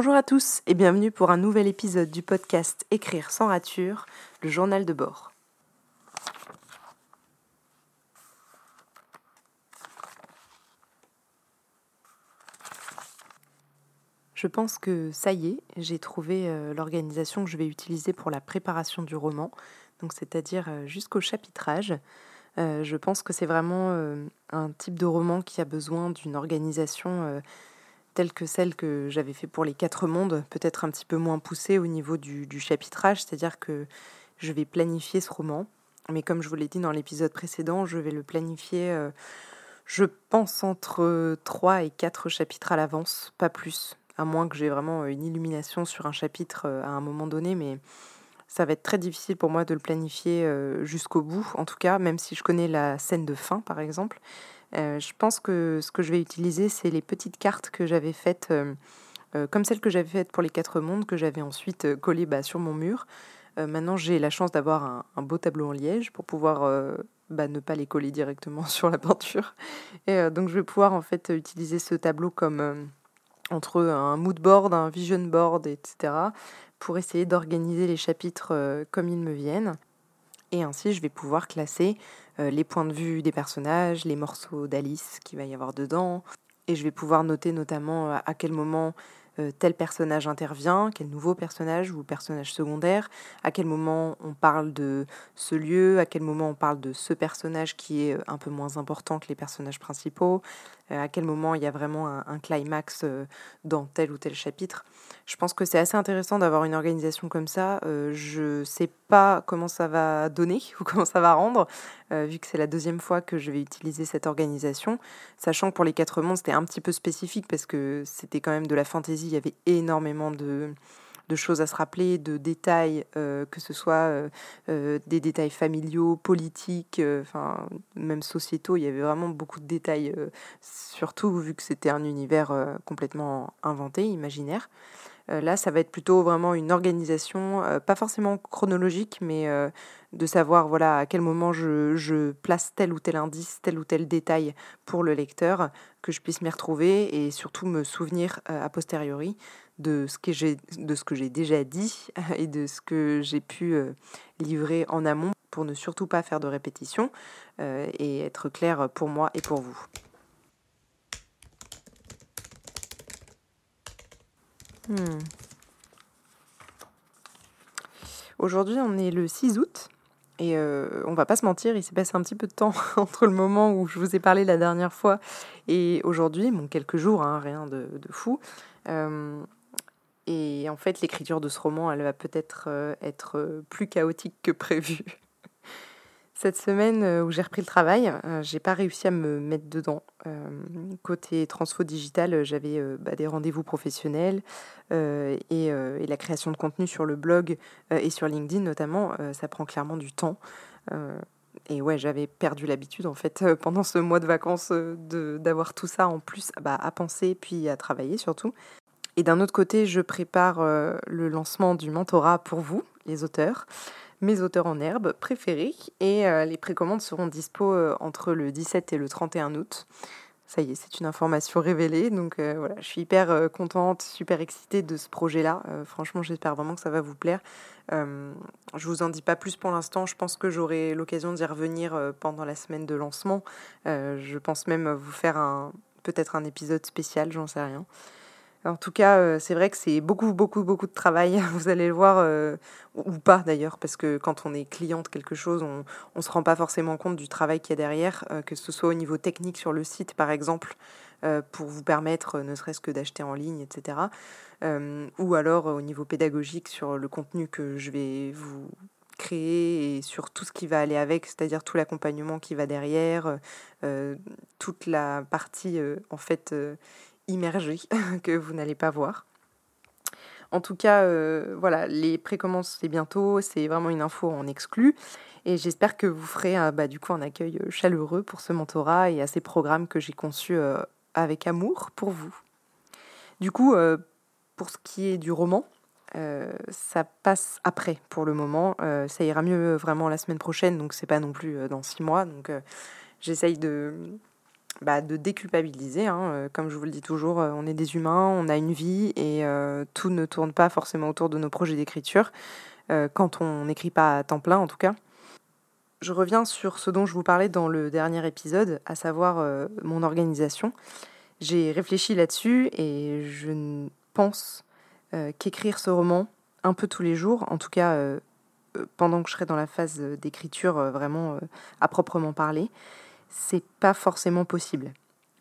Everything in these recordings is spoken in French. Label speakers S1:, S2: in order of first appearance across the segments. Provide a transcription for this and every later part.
S1: Bonjour à tous et bienvenue pour un nouvel épisode du podcast Écrire sans rature, le journal de bord. Je pense que ça y est, j'ai trouvé euh, l'organisation que je vais utiliser pour la préparation du roman, donc c'est-à-dire euh, jusqu'au chapitrage. Euh, je pense que c'est vraiment un type de roman qui a besoin d'une organisation telle que celle que j'avais fait pour les quatre mondes, peut-être un petit peu moins poussée au niveau du, chapitrage, c'est-à-dire que je vais planifier ce roman, mais comme je vous l'ai dit dans l'épisode précédent, je vais le planifier, euh, je pense, entre trois et quatre chapitres à l'avance, pas plus, à moins que j'ai vraiment une illumination sur un chapitre euh, à un moment donné, mais ça va être très difficile pour moi de le planifier euh, jusqu'au bout, en tout cas, même si je connais la scène de fin, par exemple. Euh, je pense que ce que je vais utiliser, c'est les petites cartes que j'avais faites, euh, euh, comme celles que j'avais faites pour les quatre mondes, que j'avais ensuite collées bah, sur mon mur. maintenant, j'ai la chance d'avoir un, beau tableau en liège pour pouvoir bah, ne pas les coller directement sur la peinture. Et donc, je vais pouvoir en fait utiliser ce tableau comme entre un mood board, un vision board, etc., pour essayer d'organiser les chapitres comme ils me viennent. Et ainsi, je vais pouvoir classer euh, les points de vue des personnages, les morceaux d'Alice qu'il va y avoir dedans. Et je vais pouvoir noter notamment euh, à quel moment euh, tel personnage intervient, quel nouveau personnage ou personnage secondaire, à quel moment on parle de ce lieu, à quel moment on parle de ce personnage qui est un peu moins important que les personnages principaux, euh, à quel moment il y a vraiment un, climax euh, dans tel ou tel chapitre. Je pense que c'est assez intéressant d'avoir une organisation comme ça. Euh, je ne sais pas comment ça va donner ou comment ça va rendre, vu que c'est la deuxième fois que je vais utiliser cette organisation, sachant que pour les quatre mondes, c'était un petit peu spécifique parce que c'était quand même de la fantaisie, il y avait énormément de choses à se rappeler, de détails, euh, que ce soit euh, euh, des détails familiaux, politiques, même sociétaux. Il y avait vraiment beaucoup de détails, surtout vu que c'était un univers complètement inventé, imaginaire. Là, ça va être plutôt vraiment une organisation, pas forcément chronologique, mais de savoir voilà à quel moment je, place tel ou tel indice, tel ou tel détail pour le lecteur, que je puisse m'y retrouver et surtout me souvenir a posteriori de ce que j'ai de ce que j'ai déjà dit et de ce que j'ai pu euh, livrer en amont pour ne surtout pas faire de répétition euh, et être clair pour moi et pour vous. Hmm. Aujourd'hui, on est le 6 août et euh, on va pas se mentir, il s'est passé un petit peu de temps entre le moment où je vous ai parlé la dernière fois et aujourd'hui, bon, quelques jours, hein, rien de, fou. Et en fait, l'écriture de ce roman, elle va peut-être euh, être euh, plus chaotique que prévu. Cette semaine euh, où j'ai repris le travail, j'ai pas réussi à me mettre dedans. côté transfo digital, j'avais bah, des rendez-vous professionnels et, la création de contenu sur le blog et sur LinkedIn notamment, ça prend clairement du temps. et ouais, j'avais perdu l'habitude en fait pendant ce mois de vacances d'avoir tout ça en plus bah, à penser puis à travailler surtout. Et d'un autre côté, je prépare euh, le lancement du mentorat pour vous, les auteurs, mes auteurs en herbe préférés. Et euh, les précommandes seront dispo euh, entre le 17 et le 31 août. Ça y est, c'est une information révélée. Donc voilà, je suis hyper contente, super excitée de ce projet-là. franchement, j'espère vraiment que ça va vous plaire. je vous en dis pas plus pour l'instant. Je pense que j'aurai l'occasion d'y revenir pendant la semaine de lancement. je pense même vous faire un peut-être un épisode spécial, j'en sais rien. En tout cas, euh, c'est vrai que c'est beaucoup, beaucoup, beaucoup de travail. Vous allez le voir, euh, ou pas d'ailleurs, parce que quand on est client de quelque chose, on ne se rend pas forcément compte du travail qu'il y a derrière, euh, que ce soit au niveau technique sur le site, par exemple, pour vous permettre ne serait-ce que d'acheter en ligne, etc. ou alors au niveau pédagogique sur le contenu que je vais vous créer et sur tout ce qui va aller avec, c'est-à-dire tout l'accompagnement qui va derrière, toute la partie en fait que vous n'allez pas voir. En tout cas, euh, voilà, les précommandes c'est bientôt, c'est vraiment une info en exclu. Et j'espère que vous ferez euh, bah, du coup un accueil euh, chaleureux pour ce mentorat et à ces programmes que j'ai conçus avec amour pour vous. Du coup, pour ce qui est du roman, ça passe après pour le moment. ça ira mieux vraiment la semaine prochaine, donc c'est pas non plus dans six mois. Donc j'essaye de bah, de déculpabiliser. Hein. Comme je vous le dis toujours, on est des humains, on a une vie et tout ne tourne pas forcément autour de nos projets d'écriture, quand on n'écrit pas à temps plein en tout cas. Je reviens sur ce dont je vous parlais dans le dernier épisode, à savoir mon organisation. J'ai réfléchi là-dessus et je pense qu'écrire ce roman un peu tous les jours, en tout cas pendant que je serai dans la phase d'écriture vraiment à proprement parler, c'est pas forcément possible.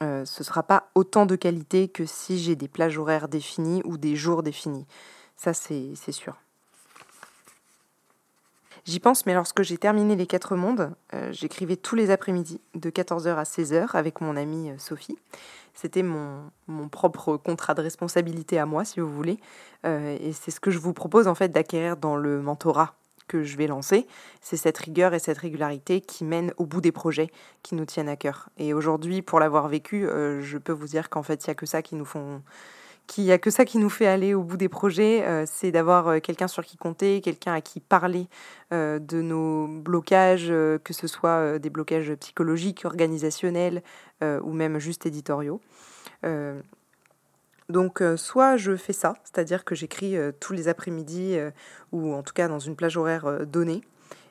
S1: Euh, ce sera pas autant de qualité que si j'ai des plages horaires définies ou des jours définis. Ça, c'est sûr. J'y pense, mais lorsque j'ai terminé Les Quatre Mondes, euh, j'écrivais tous les après-midi de 14h à 16h avec mon amie euh, Sophie. C'était mon, mon, propre contrat de responsabilité à moi, si vous voulez. Et c'est ce que je vous propose en fait d'acquérir dans le mentorat que je vais lancer, c'est cette rigueur et cette régularité qui mènent au bout des projets qui nous tiennent à cœur. Et aujourd'hui, pour l'avoir vécu, euh, je peux vous dire qu'en fait, il n'y a que ça qui nous fait aller au bout des projets, euh, c'est d'avoir euh, quelqu'un sur qui compter, quelqu'un à qui parler de nos blocages, que ce soit des blocages psychologiques, organisationnels ou même juste éditoriaux. Donc euh, soit je fais ça, c'est-à-dire que j'écris euh, tous les après-midi euh, ou en tout cas dans une plage horaire donnée,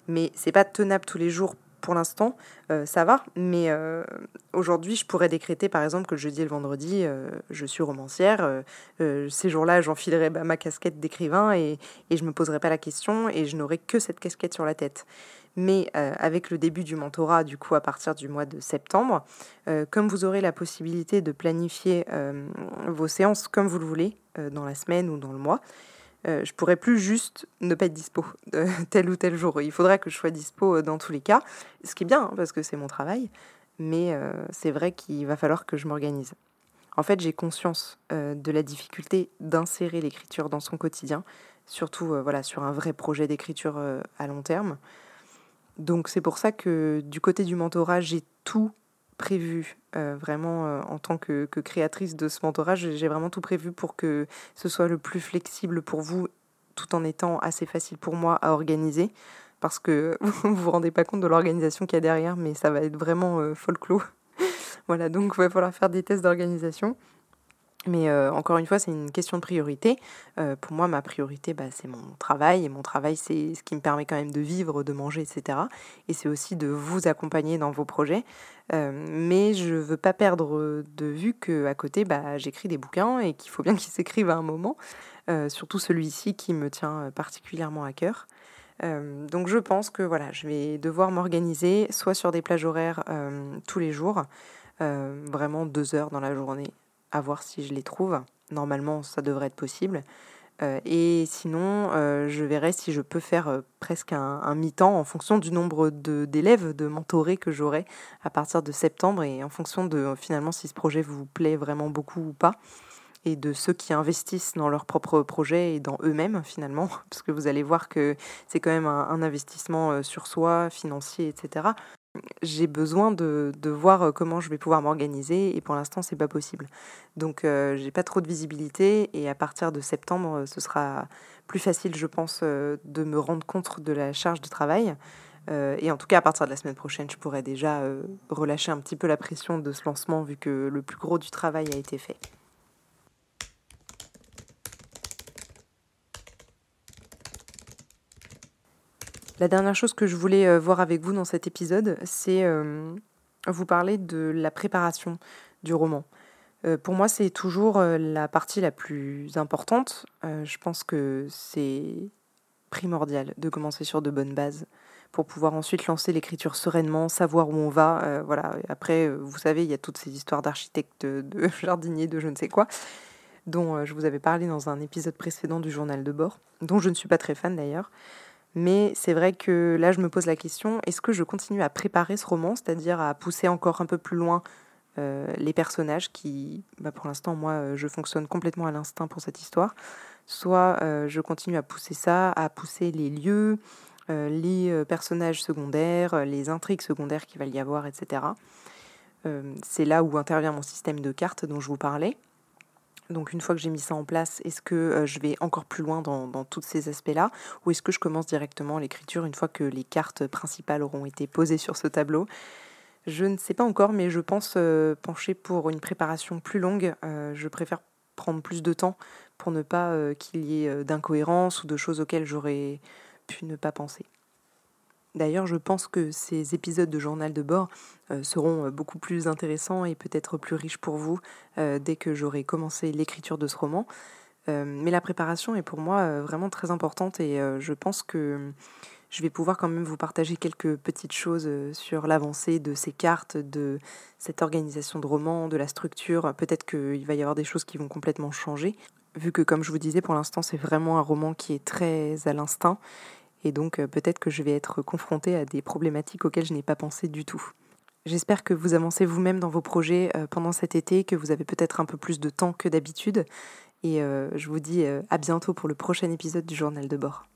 S1: mais c'est pas tenable tous les jours pour l'instant, ça va, mais aujourd'hui je pourrais décréter par exemple que jeudi et le vendredi je suis romancière, ces jours-là j'enfilerai ma casquette d'écrivain et, et je me poserai pas la question et je n'aurai que cette casquette sur la tête. Mais euh, avec le début du mentorat, du coup, à partir du mois de septembre, euh, comme vous aurez la possibilité de planifier euh, vos séances comme vous le voulez, dans la semaine ou dans le mois, je pourrais plus juste ne pas être dispo tel ou tel jour. Il faudrait que je sois dispo dans tous les cas, ce qui est bien hein, parce que c'est mon travail, mais c'est vrai qu'il va falloir que je m'organise. En fait, j'ai conscience de la difficulté d'insérer l'écriture dans son quotidien, surtout voilà, sur un vrai projet d'écriture à long terme. Donc c'est pour ça que du côté du mentorat, j'ai tout prévu, euh, vraiment euh, en tant que, créatrice de ce mentorat, j'ai vraiment tout prévu pour que ce soit le plus flexible pour vous, tout en étant assez facile pour moi à organiser, parce que vous vous rendez pas compte de l'organisation qu'il y a derrière, mais ça va être vraiment euh, folklore. voilà, donc il va falloir faire des tests d'organisation. Mais euh, encore une fois, c'est une question de priorité. Euh, pour moi, ma priorité, bah, c'est mon travail. Et mon travail, c'est ce qui me permet quand même de vivre, de manger, etc. Et c'est aussi de vous accompagner dans vos projets. Euh, mais je ne veux pas perdre de vue qu'à côté, bah, j'écris des bouquins et qu'il faut bien qu'ils s'écrivent à un moment. surtout celui-ci qui me tient particulièrement à cœur. donc je pense que voilà, je vais devoir m'organiser soit sur des plages horaires tous les jours, vraiment deux heures dans la journée, à voir si je les trouve. Normalement, ça devrait être possible. Euh, et sinon, euh, je verrai si je peux faire euh, presque un, mi-temps en fonction du nombre d'élèves, de, mentorés que j'aurai à partir de septembre et en fonction de finalement si ce projet vous plaît vraiment beaucoup ou pas. Et de ceux qui investissent dans leur propre projet et dans eux-mêmes finalement, parce que vous allez voir que c'est quand même un investissement sur soi, financier, etc j'ai besoin de, de, voir euh, comment je vais pouvoir m'organiser et pour l'instant c'est pas possible. Donc euh, j'ai pas trop de visibilité et à partir de septembre ce sera plus facile je pense euh, de me rendre compte de la charge de travail. et en tout cas à partir de la semaine prochaine je pourrais déjà relâcher un petit peu la pression de ce lancement vu que le plus gros du travail a été fait. La dernière chose que je voulais euh, voir avec vous dans cet épisode, c'est euh, vous parler de la préparation du roman. Euh, pour moi, c'est toujours la partie la plus importante. je pense que c'est primordial de commencer sur de bonnes bases pour pouvoir ensuite lancer l'écriture sereinement, savoir où on va. voilà. Après, vous savez, il y a toutes ces histoires d'architectes, de jardiniers, de je ne sais quoi, dont je vous avais parlé dans un épisode précédent du journal de bord, dont je ne suis pas très fan d'ailleurs. Mais c'est vrai que là, je me pose la question, est-ce que je continue à préparer ce roman, c'est-à-dire à pousser encore un peu plus loin euh, les personnages qui, bah, pour l'instant, moi, euh, je fonctionne complètement à l'instinct pour cette histoire, soit euh, je continue à pousser ça, à pousser les lieux, les personnages secondaires, les intrigues secondaires qu'il va y avoir, etc. c'est là où intervient mon système de cartes dont je vous parlais. Donc une fois que j'ai mis ça en place, est-ce que euh, je vais encore plus loin dans, tous ces aspects-là ou est-ce que je commence directement l'écriture une fois que les cartes principales auront été posées sur ce tableau? Je ne sais pas encore, mais je pense pencher pour une préparation plus longue. je préfère prendre plus de temps pour ne pas qu'il y ait d'incohérences ou de choses auxquelles j'aurais pu ne pas penser. D'ailleurs, je pense que ces épisodes de journal de bord euh, seront euh, beaucoup plus intéressants et peut-être plus riches pour vous euh, dès que j'aurai commencé l'écriture de ce roman. mais la préparation est pour moi vraiment très importante et je pense que je vais pouvoir quand même vous partager quelques petites choses sur l'avancée de ces cartes, de cette organisation de roman, de la structure. Peut-être qu'il va y avoir des choses qui vont complètement changer, vu que comme je vous disais, pour l'instant c'est vraiment un roman qui est très à l'instinct et donc euh, peut-être que je vais être confrontée à des problématiques auxquelles je n'ai pas pensé du tout. J'espère que vous avancez vous-même dans vos projets euh, pendant cet été, que vous avez peut-être un peu plus de temps que d'habitude. Et euh, je vous dis à bientôt pour le prochain épisode du journal de bord.